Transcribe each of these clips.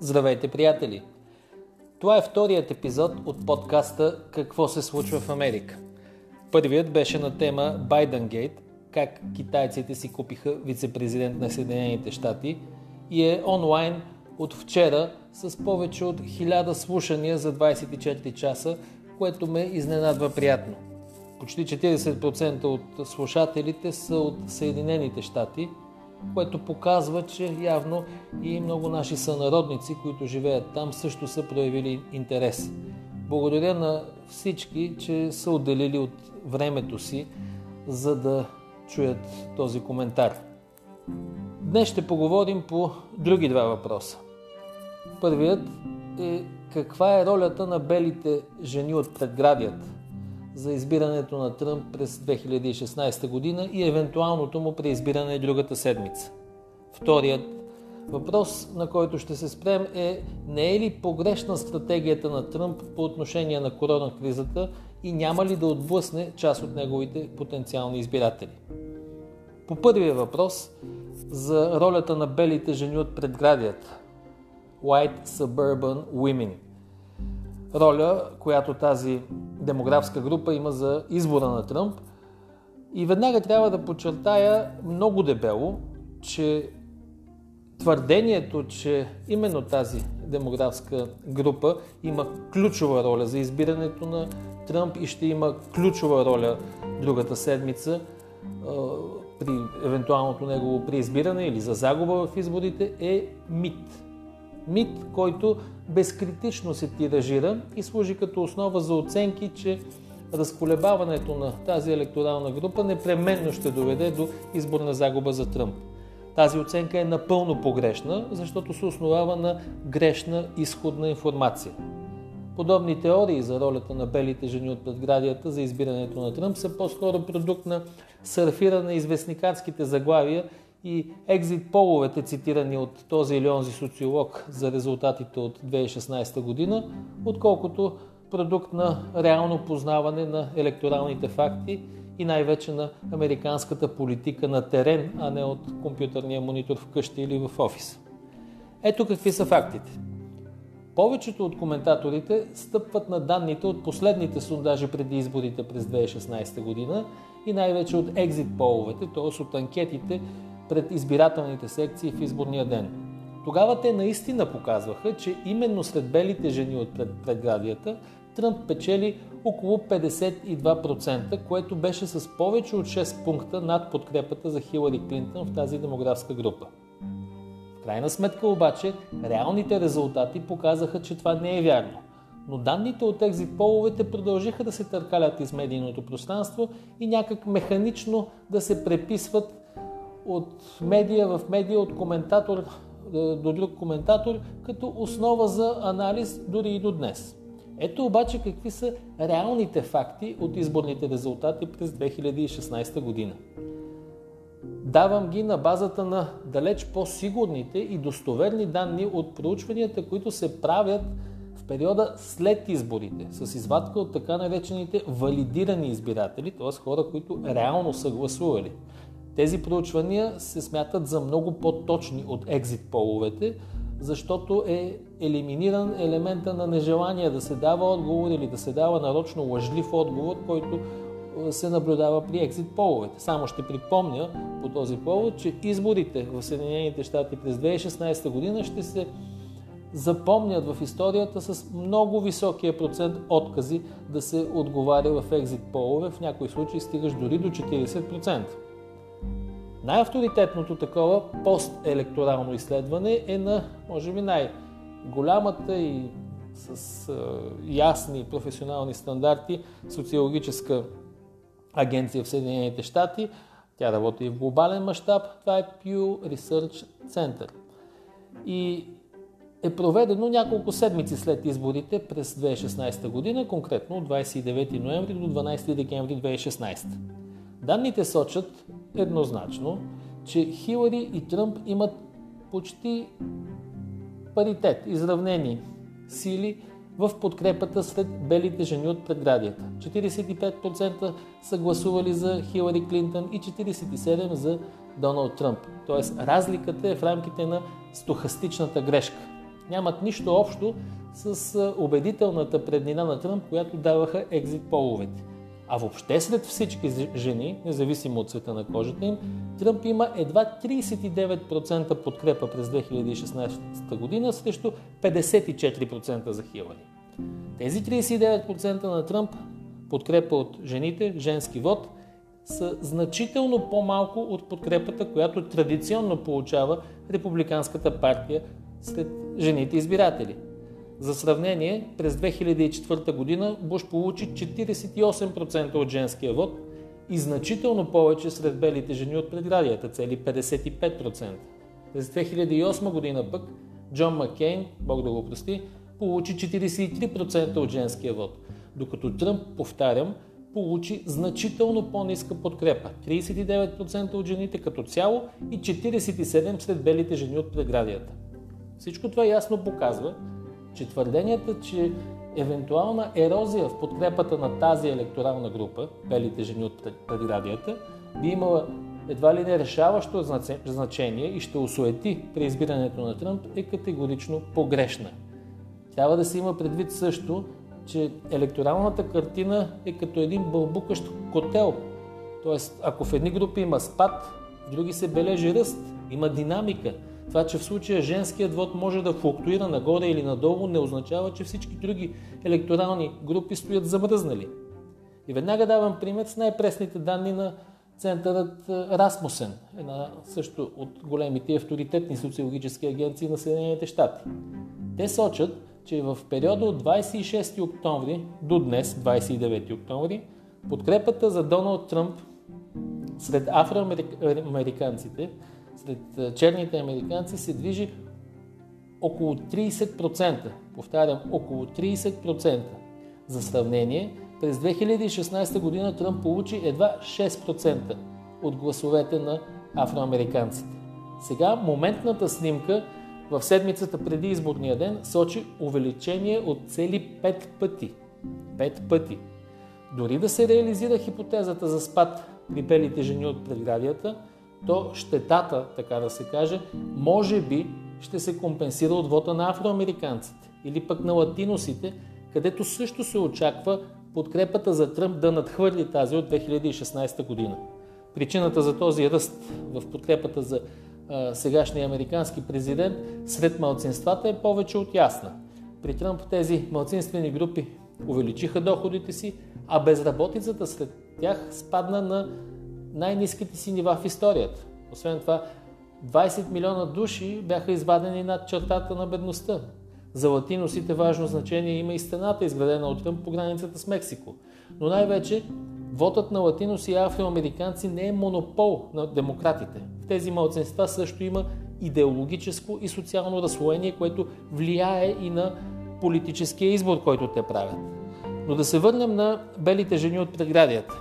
Здравейте, приятели! Това е вторият епизод от подкаста Какво се случва в Америка. Първият беше на тема Байденгейт, как китайците си купиха вице-президент на Съединените щати и е онлайн от вчера с повече от 1000 слушания за 24 часа, което ме изненадва приятно. Почти 40% от слушателите са от Съединените щати – което показва, че явно и много наши сънародници, които живеят там, също са проявили интерес. Благодаря на всички, че са отделили от времето си, за да чуят този коментар. Днес ще поговорим по други два въпроса. Първият е каква е ролята на белите жени от предградията за избирането на Тръмп през 2016 година и евентуалното му преизбиране другата седмица. Вторият въпрос, на който ще се спрем е не е ли погрешна стратегията на Тръмп по отношение на коронакризата и няма ли да отблъсне част от неговите потенциални избиратели. По първия въпрос за ролята на белите жени от предградията White Suburban Women – роля, която тази демографска група има за избора на Тръмп. И веднага трябва да подчертая много дебело, че твърдението, че именно тази демографска група има ключова роля за избирането на Тръмп и ще има ключова роля другата седмица при евентуалното негово преизбиране или за загуба в изборите е мит. Мит, който безкритично се тиражира и служи като основа за оценки, че разколебаването на тази електорална група непременно ще доведе до изборна загуба за Тръмп. Тази оценка е напълно погрешна, защото се основава на грешна изходна информация. Подобни теории за ролята на белите жени от предградията за избирането на Тръмп са по-скоро продукт на сърфиране известникарските заглавия и екзит половете, цитирани от този или онзи социолог за резултатите от 2016 година, отколкото продукт на реално познаване на електоралните факти и най-вече на американската политика на терен, а не от компютърния монитор вкъщи или в офис. Ето какви са фактите. Повечето от коментаторите стъпват на данните от последните сондажи преди изборите през 2016 година и най-вече от екзит половете, т.е. от анкетите, пред избирателните секции в изборния ден. Тогава те наистина показваха, че именно сред белите жени от пред, предградията Тръмп печели около 52%, което беше с повече от 6 пункта над подкрепата за Хилари Клинтон в тази демографска група. В крайна сметка обаче, реалните резултати показаха, че това не е вярно. Но данните от екзит половете продължиха да се търкалят из медийното пространство и някак механично да се преписват от медия в медия, от коментатор е, до друг коментатор, като основа за анализ дори и до днес. Ето обаче какви са реалните факти от изборните резултати през 2016 година. Давам ги на базата на далеч по-сигурните и достоверни данни от проучванията, които се правят в периода след изборите, с извадка от така наречените валидирани избиратели, т.е. хора, които реално са гласували. Тези проучвания се смятат за много по-точни от екзит половете, защото е елиминиран елемента на нежелание да се дава отговор или да се дава нарочно лъжлив отговор, който е, се наблюдава при екзит половете. Само ще припомня по този повод, че изборите в Съединените щати през 2016 година ще се запомнят в историята с много високия процент откази да се отговаря в екзит полове, в някои случаи стигаш дори до 40%. Най-авторитетното такова постелекторално изследване е на, може би, най-голямата и с ясни професионални стандарти социологическа агенция в Съединените щати. Тя работи и в глобален мащаб. Това е Pew Research Center. И е проведено няколко седмици след изборите през 2016 година, конкретно от 29 ноември до 12 декември 2016. Данните сочат еднозначно, че Хилари и Тръмп имат почти паритет, изравнени сили в подкрепата сред белите жени от предградията. 45% са гласували за Хилари Клинтон и 47% за Доналд Тръмп. Тоест разликата е в рамките на стохастичната грешка. нямат нищо общо с убедителната преднина на Тръмп, която даваха екзит половете. А въобще сред всички жени, независимо от цвета на кожата им, Тръмп има едва 39% подкрепа през 2016 година срещу 54% за Хилари. Тези 39% на Тръмп подкрепа от жените, женски вод, са значително по-малко от подкрепата, която традиционно получава Републиканската партия сред жените избиратели. За сравнение, през 2004 година Буш получи 48% от женския вод и значително повече сред белите жени от предградията, цели 55%. През 2008 година пък Джон Маккейн, Бог да го прости, получи 43% от женския вод, докато Тръмп, повтарям, получи значително по-ниска подкрепа 39% от жените като цяло и 47% сред белите жени от преградията. Всичко това ясно показва, че твърденията, че евентуална ерозия в подкрепата на тази електорална група, белите жени от преградията, би имала едва ли не решаващо значение и ще осуети при избирането на Тръмп е категорично погрешна. Трябва да се има предвид също, че електоралната картина е като един бълбукащ котел. Тоест, ако в едни групи има спад, в други се бележи ръст, има динамика. Това, че в случая женският вод може да флуктуира нагоре или надолу, не означава, че всички други електорални групи стоят замръзнали. И веднага давам пример с най-пресните данни на центърът Расмусен, една също от големите авторитетни социологически агенции на Съединените щати. Те сочат, че в периода от 26 октомври до днес, 29 октомври, подкрепата за Доналд Тръмп сред афроамериканците, сред черните американци се движи около 30%. Повтарям, около 30%. За сравнение, през 2016 година Тръмп получи едва 6% от гласовете на афроамериканците. Сега моментната снимка в седмицата преди изборния ден сочи увеличение от цели 5 пъти. 5 пъти. Дори да се реализира хипотезата за спад при белите жени от преградията, то щетата, така да се каже, може би ще се компенсира от вота на афроамериканците или пък на латиносите, където също се очаква подкрепата за Тръмп да надхвърли тази от 2016 година. Причината за този ръст в подкрепата за сегашния американски президент сред малцинствата е повече от ясна. При Тръмп тези малцинствени групи увеличиха доходите си, а безработицата сред тях спадна на най-низките си нива в историята. Освен това, 20 милиона души бяха извадени над чертата на бедността. За латиносите важно значение има и стената, изградена от Тръмп по границата с Мексико. Но най-вече Вотът на латиноси и афроамериканци не е монопол на демократите. В тези малцинства също има идеологическо и социално разслоение, което влияе и на политическия избор, който те правят. Но да се върнем на белите жени от преградията.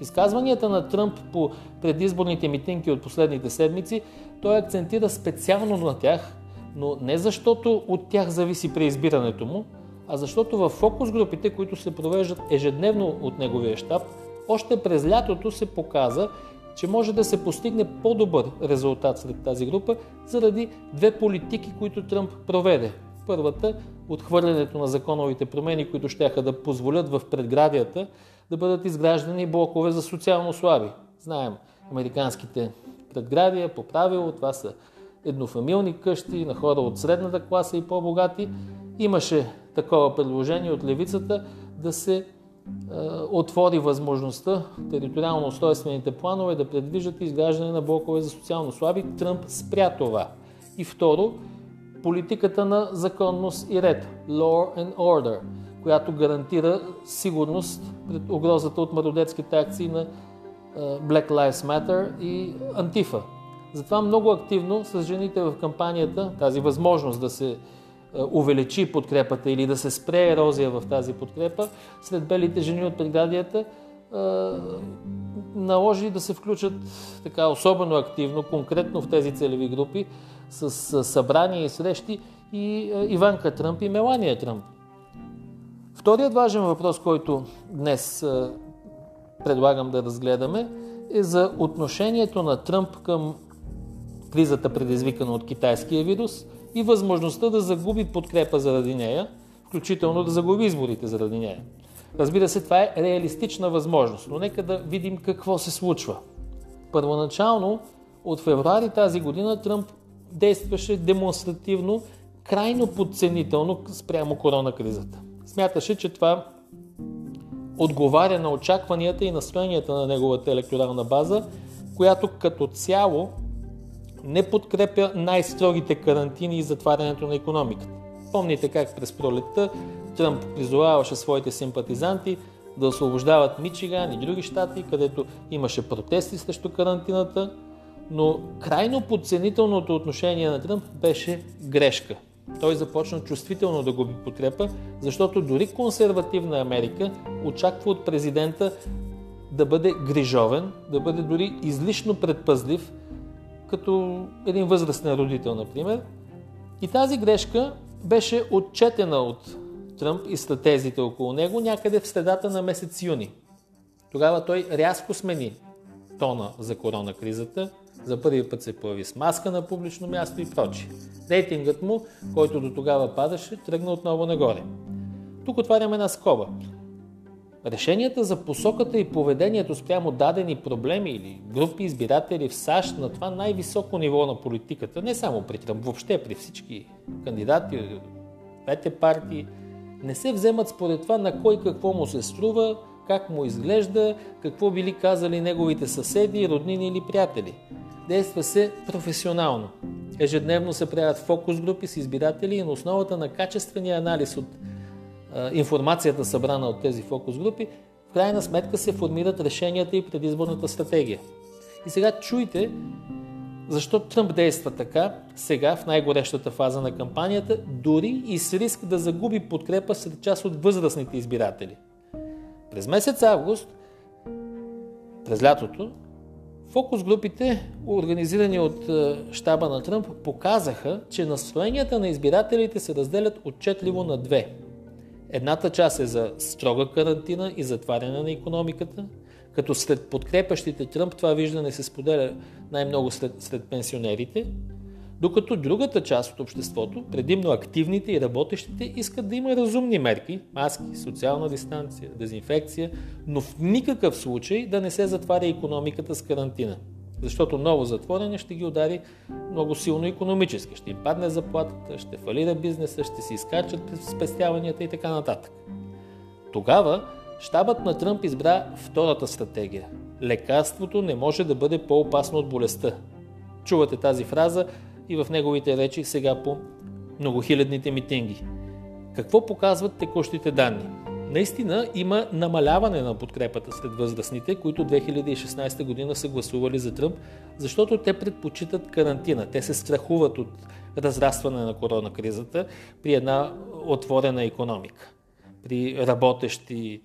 В изказванията на Тръмп по предизборните митинги от последните седмици, той акцентира специално на тях, но не защото от тях зависи преизбирането му, а защото в фокус групите, които се провеждат ежедневно от неговия щаб, още през лятото се показа, че може да се постигне по-добър резултат сред тази група заради две политики, които Тръмп проведе. Първата – отхвърлянето на законовите промени, които ще да позволят в предградията да бъдат изграждани блокове за социално слаби. Знаем, американските предградия по правило това са еднофамилни къщи на хора от средната класа и по-богати. Имаше такова предложение от левицата да се е, отвори възможността териториално-устройствените планове да предвиждат изграждане на блокове за социално слаби. Тръмп спря това. И второ, политиката на законност и ред, law and order, която гарантира сигурност пред угрозата от мародетските акции на Black Lives Matter и Антифа. Затова много активно с жените в кампанията тази възможност да се увеличи подкрепата или да се спре ерозия в тази подкрепа, сред белите жени от преградията наложи да се включат така особено активно, конкретно в тези целеви групи, с събрания и срещи и Иванка Тръмп и Мелания Тръмп. Вторият важен въпрос, който днес предлагам да разгледаме, е за отношението на Тръмп към кризата, предизвикана от китайския вирус и възможността да загуби подкрепа заради нея, включително да загуби изборите заради нея. Разбира се, това е реалистична възможност, но нека да видим какво се случва. Първоначално, от февруари тази година, Тръмп действаше демонстративно, крайно подценително спрямо корона кризата. Смяташе, че това отговаря на очакванията и настроенията на неговата електорална база, която като цяло не подкрепя най-строгите карантини и затварянето на економиката. Помните как през пролетта Тръмп призоваваше своите симпатизанти да освобождават Мичиган и други щати, където имаше протести срещу карантината, но крайно подценителното отношение на Тръмп беше грешка. Той започна чувствително да губи подкрепа, защото дори консервативна Америка очаква от президента да бъде грижовен, да бъде дори излишно предпазлив, като един възрастен родител, например. И тази грешка беше отчетена от Тръмп и стратезите около него някъде в средата на месец юни. Тогава той рязко смени тона за корона кризата, за първи път се появи с маска на публично място и прочие. Рейтингът му, който до тогава падаше, тръгна отново нагоре. Тук отваряме една скоба. Решенията за посоката и поведението спрямо дадени проблеми или групи избиратели в САЩ на това най-високо ниво на политиката, не само при Тръмп, въобще при всички кандидати, двете партии, не се вземат според това на кой какво му се струва, как му изглежда, какво били казали неговите съседи, роднини или приятели. Действа се професионално. Ежедневно се правят фокус групи с избиратели и на основата на качествения анализ от а, информацията събрана от тези фокус групи, в крайна сметка се формират решенията и предизборната стратегия. И сега чуйте защо Тръмп действа така сега в най-горещата фаза на кампанията, дори и с риск да загуби подкрепа сред част от възрастните избиратели. През месец август, през лятото, фокус групите, организирани от е, щаба на Тръмп, показаха, че настроенията на избирателите се разделят отчетливо на две. Едната част е за строга карантина и затваряне на економиката – като след подкрепящите Тръмп това виждане се споделя най-много сред, сред пенсионерите, докато другата част от обществото, предимно активните и работещите, искат да има разумни мерки, маски, социална дистанция, дезинфекция, но в никакъв случай да не се затваря економиката с карантина. Защото ново затворене ще ги удари много силно економически. Ще им падне заплатата, ще фалира бизнеса, ще си изкачат спестяванията и така нататък. Тогава Штабът на Тръмп избра втората стратегия. Лекарството не може да бъде по-опасно от болестта. Чувате тази фраза и в неговите речи сега по многохилядните митинги. Какво показват текущите данни? Наистина има намаляване на подкрепата сред възрастните, които 2016 година са гласували за Тръмп, защото те предпочитат карантина. Те се страхуват от разрастване на коронакризата при една отворена економика, при работещи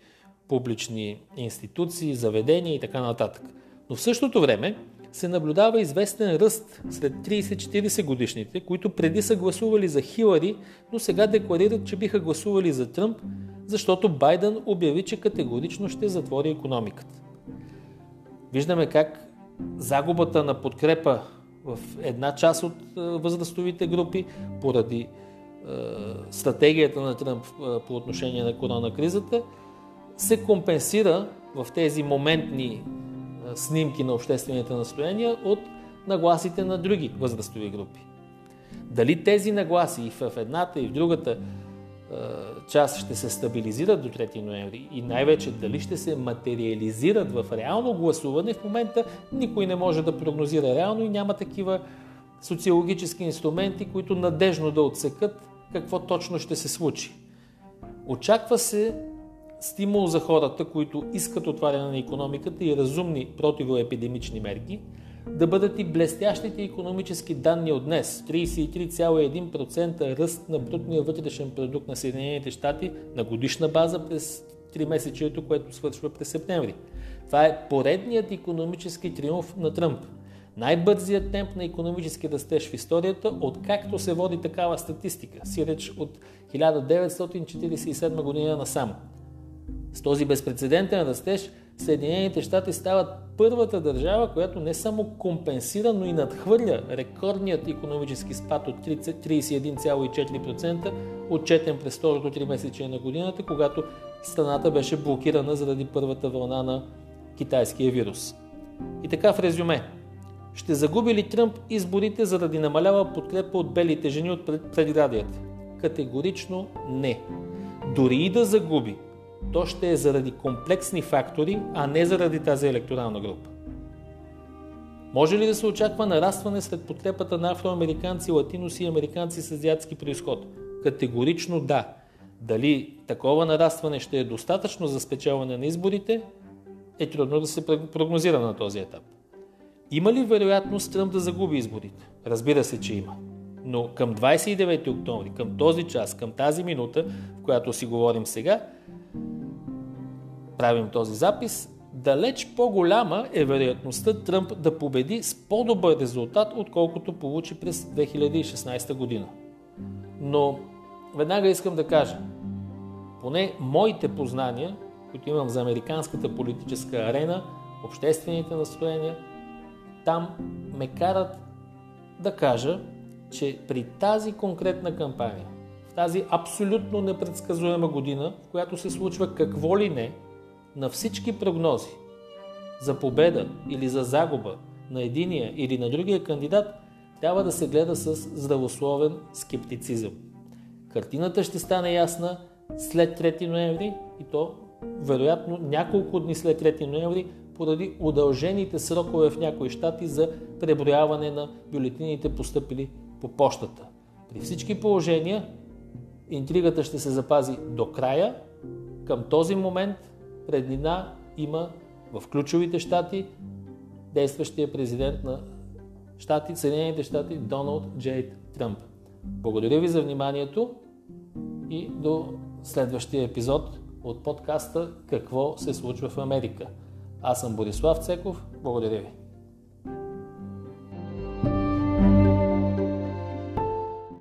публични институции, заведения и така нататък. Но в същото време се наблюдава известен ръст сред 30-40 годишните, които преди са гласували за Хилари, но сега декларират, че биха гласували за Тръмп, защото Байден обяви, че категорично ще затвори економиката. Виждаме как загубата на подкрепа в една част от възрастовите групи поради стратегията на Тръмп по отношение на коронакризата се компенсира в тези моментни снимки на обществените настояния от нагласите на други възрастови групи. Дали тези нагласи и в едната и в другата част ще се стабилизират до 3 ноември и най-вече дали ще се материализират в реално гласуване, в момента никой не може да прогнозира реално и няма такива социологически инструменти, които надежно да отсекат какво точно ще се случи. Очаква се стимул за хората, които искат отваряне на економиката и разумни противоепидемични мерки, да бъдат и блестящите економически данни от днес. 33,1% ръст на брутния вътрешен продукт на Съединените щати на годишна база през 3 месечието, което свършва през септември. Това е поредният економически триумф на Тръмп. Най-бързият темп на економически растеж в историята, откакто се води такава статистика, си реч от 1947 година насам. С този безпредседентен растеж Съединените щати стават първата държава, която не само компенсира, но и надхвърля рекордният економически спад от 31,4%, отчетен през второто три месече на годината, когато страната беше блокирана заради първата вълна на китайския вирус. И така в резюме. Ще загуби ли Тръмп изборите заради намалява подкрепа от белите жени от предградията? Категорично не. Дори и да загуби, то ще е заради комплексни фактори, а не заради тази електорална група. Може ли да се очаква нарастване след подкрепата на афроамериканци, латиноси и американци с азиатски происход? Категорично да. Дали такова нарастване ще е достатъчно за спечелване на изборите, е трудно да се прогнозира на този етап. Има ли вероятност Тръмп да загуби изборите? Разбира се, че има. Но към 29 октомври, към този час, към тази минута, в която си говорим сега, правим този запис, далеч по-голяма е вероятността Тръмп да победи с по-добър резултат, отколкото получи през 2016 година. Но веднага искам да кажа, поне моите познания, които имам за американската политическа арена, обществените настроения, там ме карат да кажа, че при тази конкретна кампания, в тази абсолютно непредсказуема година, в която се случва какво ли не, на всички прогнози за победа или за загуба на единия или на другия кандидат, трябва да се гледа с здравословен скептицизъм. Картината ще стане ясна след 3 ноември и то вероятно няколко дни след 3 ноември поради удължените срокове в някои щати за преброяване на бюлетините поступили по почтата. При всички положения интригата ще се запази до края. Към този момент преднина има в ключовите щати действащия президент на щати, Съединените щати Доналд Джейд Тръмп. Благодаря ви за вниманието и до следващия епизод от подкаста Какво се случва в Америка. Аз съм Борислав Цеков. Благодаря ви.